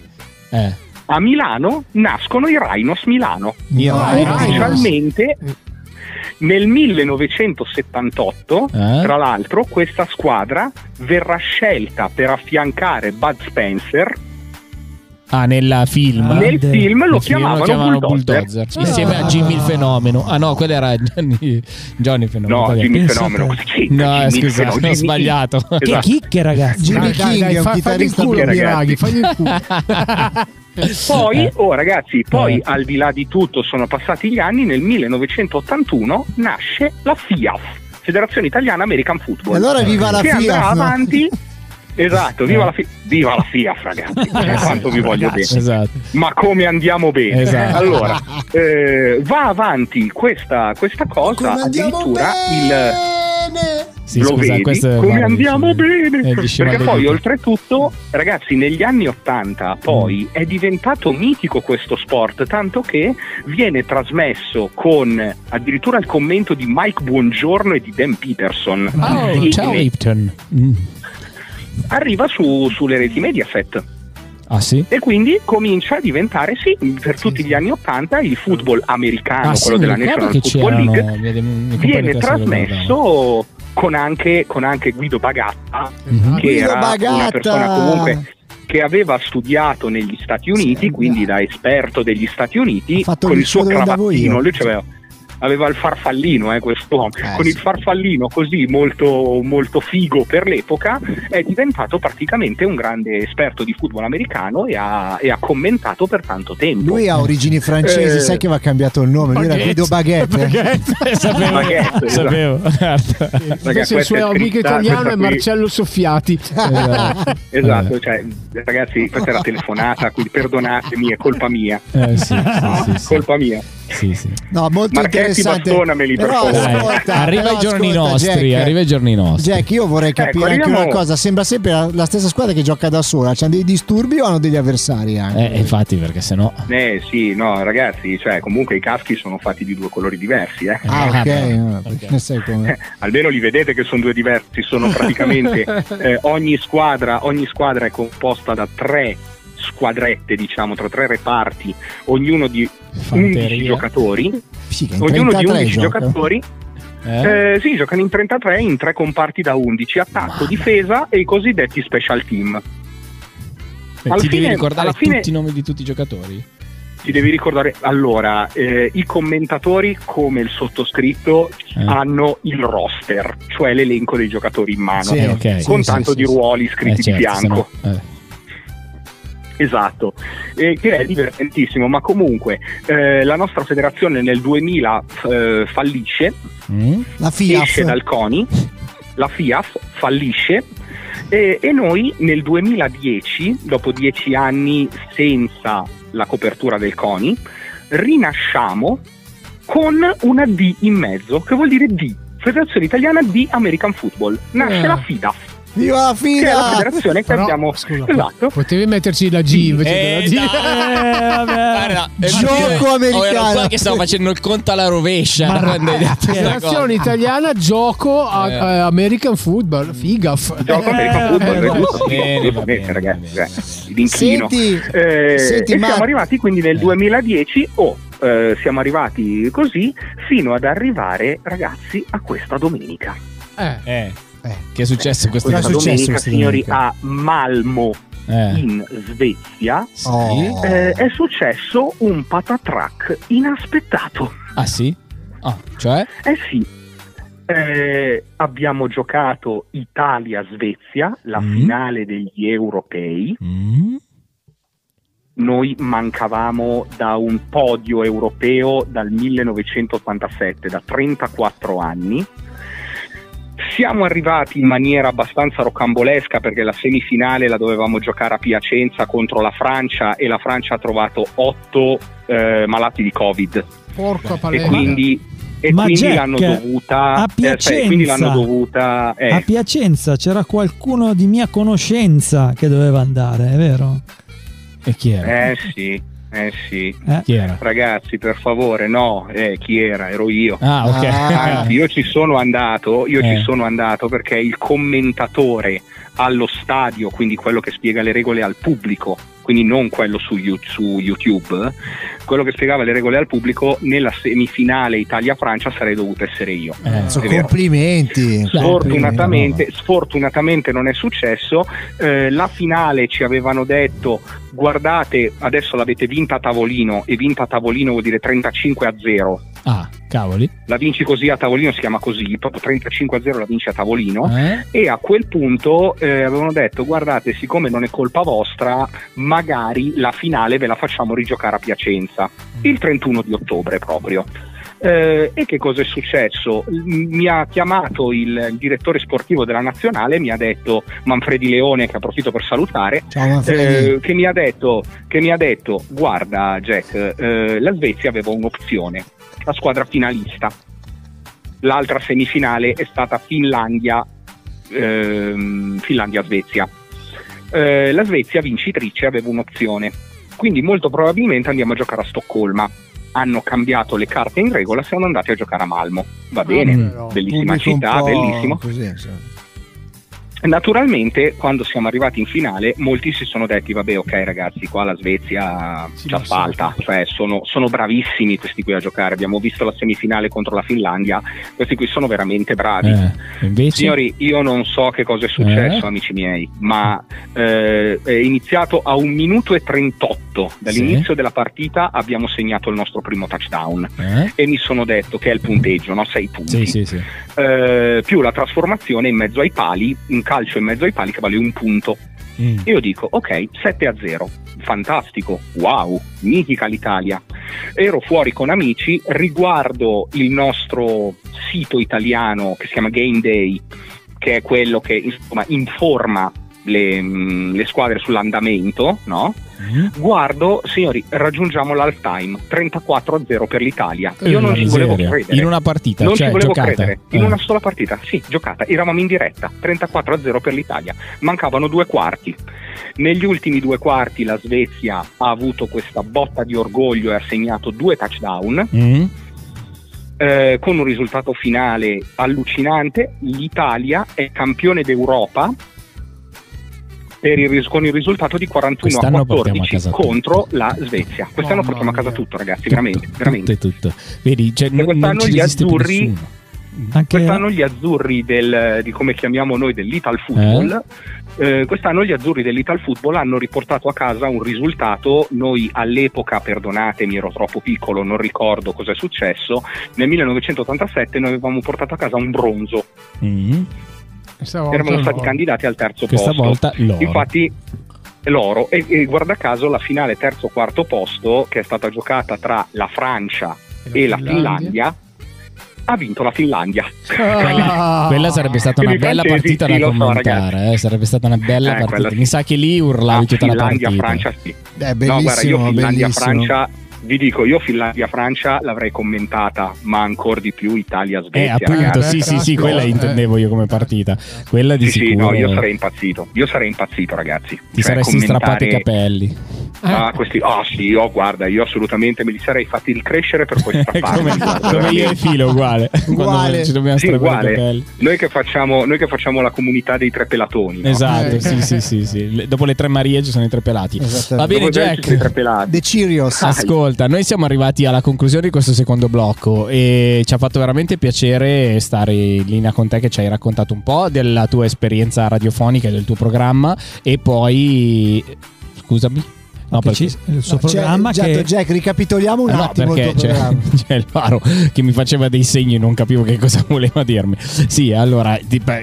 Eh. A Milano nascono i Rhinos Milano. Io- Ah, Ufficialmente nel 1978, Eh? tra l'altro, questa squadra verrà scelta per affiancare Bud Spencer. Ah, nel film. Nel film lo Nel film chiamavano Bulldozer. Bulldozer. Insieme a Jimmy il Fenomeno. Ah no, quello era Johnny, Johnny Fenomeno. No. Jimmy il. Fenomeno. No, Jimmy scusa, Fenomeno? ho sbagliato. King. Che Esatto. chicche, ragazzi. Jimmy Dai, dai, King dai, è un fa- fagli il chitarrista culo. Biraghi, fagli il culo. <laughs> Poi, oh ragazzi, poi Eh. al di là di tutto sono passati gli anni, nel 1981 nasce la FIAF, Federazione Italiana American Football. Allora viva la che andrà FIAF. no? avanti. Esatto, viva Eh. la, fi- viva la FIAF ragazzi, Cioè, quanto vi voglio bene. Esatto. Ma come andiamo bene? Esatto. Allora, eh, va avanti questa, questa cosa, Come andiamo addirittura il... bene. Sì, lo scusa, vedi come guarda, andiamo bene eh, dici perché poi oltretutto ragazzi negli anni 80 poi Mm. è diventato mitico questo sport tanto che viene trasmesso con addirittura il commento di Mike Buongiorno e di Dan Peterson Oh, Sì, ciao ne- Lipton. Mm. arriva su- sulle reti Mediaset Ah sì? e quindi comincia a diventare sì per tutti gli anni 80 il football americano Ah sì, quello della National Football. League viene trasmesso con anche, con anche Guido Bagatta Mhm. che Guido era una Bagatta. persona comunque che aveva studiato negli Stati Uniti, Sì, quindi da esperto degli Stati Uniti, con il suo cravattino, lui c'aveva aveva il farfallino, eh, quest'uomo, Eh, con sì. il farfallino così molto, molto figo per l'epoca, è diventato praticamente un grande esperto di football americano e ha, e ha commentato per tanto tempo. Lui ha origini francesi, Eh. sai che aveva cambiato il nome. Lui era Guido Baguette. <laughs> sapevo, Baguette, esatto. sapevo. Guarda. Raga, Invece il suo è amico scritta- italiano è qui- Marcello Soffiati. Esatto. <laughs> Esatto, cioè, ragazzi, questa era telefonata, quindi perdonatemi, è colpa mia. Eh, sì, sì, sì, sì. Colpa mia. Sì, sì. No, molto Marchetti, interessante. bastonameli, per Però ascolta, arriva però i giorni ascolta, nostri, Jack, arriva i giorni nostri. Jack, io vorrei capire Ecco, anche una cosa. Sembra sempre la, la stessa squadra che gioca da sola. C'hanno dei disturbi o hanno degli avversari anche? Eh, infatti, perché sennò. Eh sì, no, ragazzi, cioè, comunque i caschi sono fatti di due colori diversi, eh. Ah, ok. ah, ok. ne sai come. Eh, almeno li vedete che sono due diversi, sono praticamente <laughs> eh, ogni squadra, ogni squadra è composta da tre squadrette, diciamo, tra tre reparti, ognuno di 11 Fanteria. giocatori, Figa, in ognuno di 33 11 gioca. giocatori. Eh? Eh, sì, giocano in 33 in tre comparti da 11, attacco, difesa e i cosiddetti special team. Eh, alla Ti devi fine- ricordare alla fine- tutti i nomi di tutti i giocatori? Ti devi ricordare, allora, eh, i commentatori come il sottoscritto Eh. hanno il roster, cioè l'elenco dei giocatori in mano, Sì, Eh, ok. con sì, tanto sì, di sì. ruoli Eh, scritti certo, di fianco. sennò- eh. Esatto, e che è divertentissimo, ma comunque eh, la nostra federazione nel 2000 eh, fallisce, Mm? La FIAF. esce dal CONI, la FIAF fallisce e, e noi nel 2010, dopo dieci anni senza la copertura del CONI, rinasciamo con una D in mezzo, che vuol dire D, Federazione Italiana di American Football. Nasce Eh. la FIDAF, Viva la che è la federazione che Però, abbiamo... scusa, <laughs> esatto. Potevi metterci la G invece Eh, della D. dai. <laughs> Guarda, eh, Gioco io- oh, americano. ero qua che stavo facendo il conto alla rovescia Ma- <laughs> Federazione italiana gioco a, Eh. a American Football, FIGAF. Gioco American Football, Eh, è giusto, va bene, ragazzi, eh. Senti, Eh, senti, e ma- siamo arrivati quindi nel Eh. 2010, oh, eh, siamo arrivati così fino ad arrivare, ragazzi, a questa domenica. Eh. Eh, Eh. che è successo è Questa successo domenica, questa signori, domenica? a Malmo, Eh. in Svezia? Oh. eh, è successo un patatrack inaspettato. Ah sì? Ah, cioè? Eh sì, Eh, abbiamo giocato Italia-Svezia, la Mm. finale degli europei. Mm. Noi mancavamo da un podio europeo dal 1987, da 34 anni. Siamo arrivati in maniera abbastanza rocambolesca perché la semifinale la dovevamo giocare a Piacenza contro la Francia e la Francia ha trovato 8 malati di Covid Porca e paletta. quindi, e Ma quindi Jack, l'hanno dovuta a eh, sai, quindi Piacenza- l'hanno dovuta eh, A Piacenza c'era qualcuno di mia conoscenza che doveva andare, è vero? E chi era? eh sì eh sì Eh. Chi era? Ragazzi, per favore, no, eh, chi era? Ero io. Ah, ok. Anzi, io ci sono andato, io Eh. ci sono andato perché il commentatore allo stadio, quindi quello che spiega le regole al pubblico, quindi non quello su, You- su YouTube, quello che spiegava le regole al pubblico nella semifinale Italia-Francia sarei dovuto essere io. Eh, So, complimenti. Sfortunatamente, sfortunatamente non è successo. Eh, la finale ci avevano detto: guardate, adesso l'avete vinta a tavolino, e vinta a tavolino vuol dire 35 a 0. Ah, cavoli. La vinci così a tavolino, si chiama così, proprio 35 a 0 la vinci a tavolino. Eh? E a quel punto eh, avevano detto: guardate, siccome non è colpa vostra, magari la finale ve la facciamo rigiocare a Piacenza il 31 di ottobre proprio. Eh, e che cosa è successo? Mi ha chiamato il, direttore sportivo della nazionale, mi ha detto Manfredi Leone, che approfitto per salutare, Ciao eh, che, mi ha detto, che mi ha detto: Guarda, Jack, eh, la Svezia aveva un'opzione, la squadra finalista. L'altra semifinale è stata Finlandia, ehm, Finlandia-Svezia. Eh, la Svezia vincitrice aveva un'opzione, quindi molto probabilmente andiamo a giocare a Stoccolma. Hanno cambiato le carte in regola, siamo andati a giocare a Malmo. Va bene, Mm. bellissima città, bellissimo. Così, sì. Naturalmente, quando siamo arrivati in finale, molti si sono detti: Vabbè, ok, ragazzi, qua la Svezia Sì, ci lo asfalta, cioè sono, sono bravissimi questi qui a giocare. Abbiamo visto la semifinale contro la Finlandia, questi qui sono veramente bravi. Eh, invece? Signori, io non so che cosa è successo, Eh? amici miei, ma eh, è iniziato a un minuto e 38 dall'inizio della partita. Abbiamo segnato il nostro primo touchdown Eh? e mi sono detto che è il punteggio, no? 6 Sì, punti sì, sì. eh, più la trasformazione in mezzo ai pali, un calcio in mezzo ai pali che vale un punto. Mm. Io dico, ok, 7 a 0, fantastico, wow, mitica l'Italia. Ero fuori con amici, riguardo il nostro sito italiano che si chiama Game Day, che è quello che insomma informa le, mm, le squadre sull'andamento, no? Mm. Guardo, signori, raggiungiamo l'half time, 34 a 0 per l'Italia. Io Eh, non ci volevo credere. In una partita, Non cioè ci volevo giocata. credere, in Eh. una sola partita, sì, giocata, eravamo in diretta, 34 a 0 per l'Italia, mancavano due quarti. Negli ultimi due quarti la Svezia ha avuto questa botta di orgoglio e ha segnato due touchdown, Mm. eh, con un risultato finale allucinante. L'Italia è campione d'Europa il ris- con il risultato di 41 a Quest'anno a 14 casa contro la Svezia. Quest'anno Mamma portiamo a casa tutto, ragazzi, veramente, veramente. Tutto, tutto. Vedi, cioè, non, quest'anno non ci gli azzurri-. Anche Quest'anno gli azzurri del, di come chiamiamo noi dell'Ital Football, eh, quest'anno gli azzurri dell'Ital Football hanno riportato a casa un risultato. Noi all'epoca, perdonatemi, ero troppo piccolo, non ricordo cosa è successo. Nel 1987 noi avevamo portato a casa un bronzo. Mm. Eravamo stati candidati al terzo Questa posto. volta l'oro. Infatti l'oro e, e guarda caso la finale terzo quarto posto che è stata giocata tra la Francia e la Finlandia ha vinto la Finlandia. Ah. <laughs> Quella sarebbe stata una bella partita sì, da lo so, commentare, eh, sarebbe stata una bella Eh, partita. quella Mi sì. sa che lì urlavi Ah, tutta la partita. Finlandia-Francia sì. È No, guarda, io. Finlandia-Francia, vi dico, io Finlandia-Francia l'avrei commentata, ma ancora di più Eh, Italia-Svezia. appunto, ragazzi. sì, sì, sì, Eh, quella eh. intendevo io come partita. Quella di Sì, sì, sicuro. no, io sarei impazzito. Io sarei impazzito, ragazzi. Ti Cioè, saresti strappato i commentare- capelli. Ah, questi, oh sì, io guarda, io assolutamente me li sarei fatti ricrescere per poi strapparli. <laughs> come, io e. Filo, uguale. <laughs> Uguale. Ci dobbiamo Sì, uguale. Noi che, facciamo, noi che facciamo la comunità dei tre pelatoni. no? Esatto, Eh. sì, sì, sì, sì. Dopo le tre Marie ci sono i tre pelati. Va bene, Dopo i tre Jack. pelati. The Cheerios. Ascolta, noi siamo arrivati alla conclusione di questo secondo blocco e ci ha fatto veramente piacere stare in linea con te che ci hai raccontato un po' della tua esperienza radiofonica e del tuo programma e poi scusami No, perché- ci- il suo No, c'è- programma Giatto, che Jack, ricapitoliamo un Eh no, attimo perché c'è, <laughs> c'è il faro che mi faceva dei segni e non capivo che cosa voleva dirmi. Sì, allora,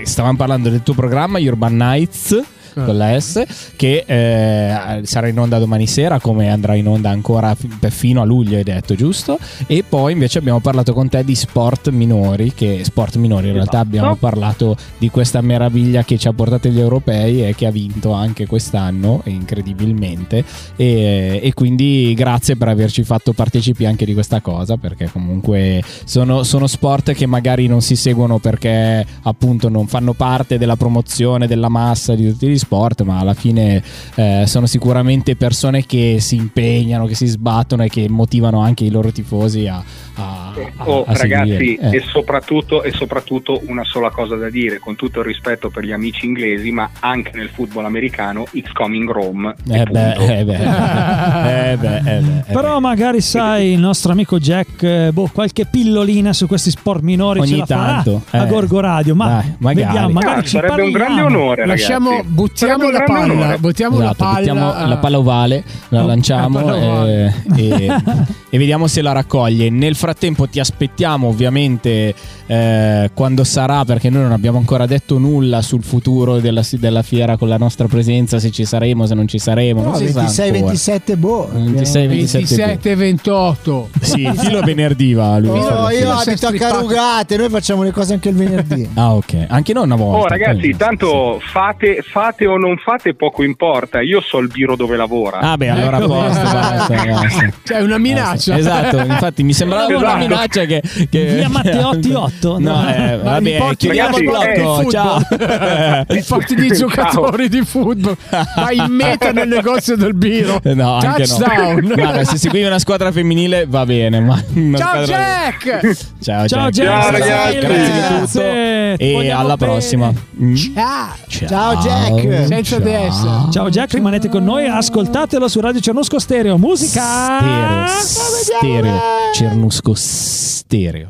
stavamo parlando del tuo programma Urban Nights con la S che eh, sarà in onda domani sera come andrà in onda ancora per- fino a luglio hai detto giusto e poi invece abbiamo parlato con te di sport minori che sport minori in realtà Esatto. abbiamo parlato di questa meraviglia che ci ha portato gli europei e che ha vinto anche quest'anno incredibilmente e, e quindi grazie per averci fatto partecipi anche di questa cosa perché comunque sono, sono sport che magari non si seguono perché appunto non fanno parte della promozione della massa di tutti gli sport ma alla fine eh, sono sicuramente persone che si impegnano che si sbattono e che motivano anche i loro tifosi a, a, a- Oh, a ragazzi. Eh. e, soprattutto, e soprattutto una sola cosa da dire, con tutto il rispetto per gli amici inglesi, ma anche nel football americano, it's coming Rome. Eh beh, punto. <laughs> eh beh, eh beh, eh beh, eh Però magari sai il nostro amico Jack, eh, boh, qualche pillolina su questi sport minori Ogni ce la farà tanto, a eh. Gorgo Radio. Ma Dai, magari. vediamo, magari Ah, ci sarebbe un grande parliamo. onore, Lasciamo, ragazzi. Buttiamo la palla, onore. buttiamo la Esatto, palla. buttiamo a- la palla ovale, la Oh, lanciamo la palla e, ovale. e- <laughs> e vediamo se la raccoglie. Nel frattempo ti aspettiamo ovviamente eh, quando sarà, perché noi non abbiamo ancora detto nulla sul futuro della, della fiera con la nostra presenza, se ci saremo, se non ci saremo. No, non si sa 26, ancora. 27, boh. 26, 27. 27 e 28. Sì, il filo venerdì va lui. Oh, io abito a. Carugate, noi facciamo le cose anche il venerdì. Ah, ok. Anche noi una volta. Oh ragazzi, tanto fate, fate o non fate poco importa, io so il biro dove lavora. Ah, beh, allora a Ecco. posto, basta, basta. <laughs> Cioè, una minaccia. Esatto, infatti mi sembrava una Esatto. minaccia che, che Via <laughs> Matteotti 8? No, No. eh, vabbè, chiudiamo il blocco. del Ciao. <laughs> Li porti di Ciao. giocatori di football. Vai in meta nel negozio del biro. No, anche Touchdown. no. Guarda, se seguivi una squadra femminile va bene, ma una Ciao squadra- Jack! Ciao, Ciao Jack. Jack, ragazzi. Grazie di tutto e vogliamo alla bene. prossima. Mm. Ciao. Ciao, Jack. Senza DS. Ciao Jack, rimanete con noi, ascoltatelo su Radio Cernusco Stereo. Musica! Stereo, stereo, Cernusco stereo.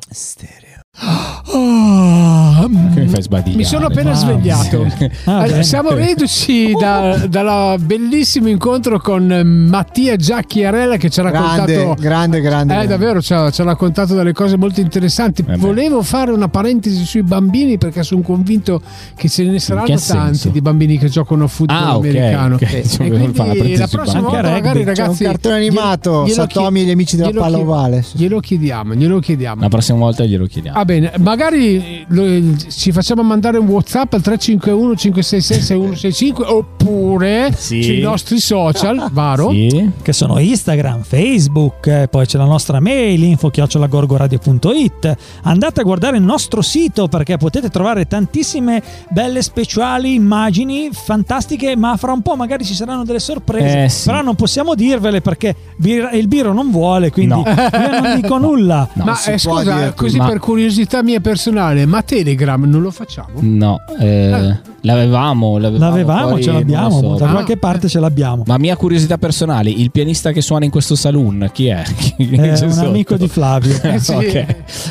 Oh, Che mi fai sbadigliare? mi sono appena Wow. svegliato. Ah, Eh, bene. Siamo reduci da- dal bellissimo incontro con eh, Mattia Giacchiarella che ci ha raccontato. Grande, grande, grande. Eh, davvero, ci ha, ci ha raccontato delle cose molto interessanti. beh. Volevo fare una parentesi sui bambini perché sono convinto che ce ne saranno tanti senso? di bambini che giocano a football Ah, americano. ok. E Cioè, quindi la prossima volta, magari, rugby, c'è un ragazzi, cartone animato, glielo Satomi e gli amici della palla ovale. Glielo chiediamo, glielo chiediamo. La prossima volta glielo chiediamo. Ah bene, magari lo- ci facciamo mandare un WhatsApp al 351 566 6165 oppure Sì. sui nostri social, Varo. Sì. che sono Instagram, Facebook, eh, poi c'è la nostra mail info-gorgoradio.it. Andate a guardare il nostro sito perché potete trovare tantissime belle speciali, immagini fantastiche, ma fra un po' magari ci saranno delle sorprese. Eh, sì. Però non possiamo dirvele perché il Biro non vuole, quindi No. io non dico nulla. No, ma eh, scusa, così Ma- per curiosità mia personale, ma Telegram non lo facciamo? No, eh, l'avevamo, l'avevamo, L'avevamo, poi ce l'abbiamo, so. da Ah. qualche parte ce l'abbiamo. Ma mia curiosità personale, il pianista che suona in questo saloon, chi è? <laughs> Chi È un sotto? amico di Flavio. <laughs> Eh, Sì. ok.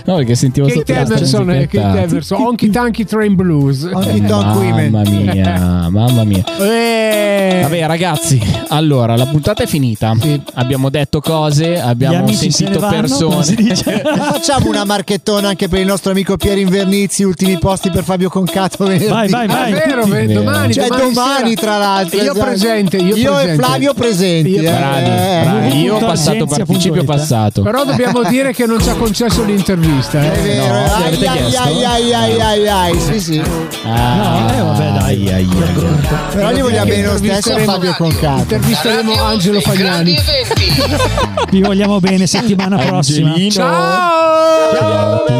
No, perché sentivo Kate sotto la Emerson, eh, Kate. Emerson, Honky Tanky Train Blues. <laughs> Honky Tonk Women. Mamma mia, mamma mia. Eh, Vabbè ragazzi, allora la puntata è finita. Sì. Abbiamo detto cose, abbiamo se sentito vanno, si persone. Facciamo una marchettona anche per il nostro amico Piero Invernizzi, ultimi posti per Fabio Concato venerdì. Vai, vai, vai. Vero, Vero. domani, Cioè domani, domani, tra l'altro. Io esatto. presente, io, e presente. Flavio presenti. Io- eh. Bravi, Eh. bravi. Io ho passato participio eh. passato. Però dobbiamo <laughs> dire che non ci ha concesso l'intervista. È eh. vero, No, ai, avete ai, chiesto? ai, ai, ai, ai, ai, sì, sì. Ah, No, eh, vabbè, dai. ai, ai, ai. Però gli vogliamo bene lo stesso a Fabio Concato. Intervisteremo Angelo Fagnani. <laughs> Vi vogliamo bene settimana prossima. Ciao! Ciao a tutti.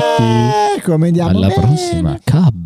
Eh, come andiamo Alla bene. prossima. Cabo.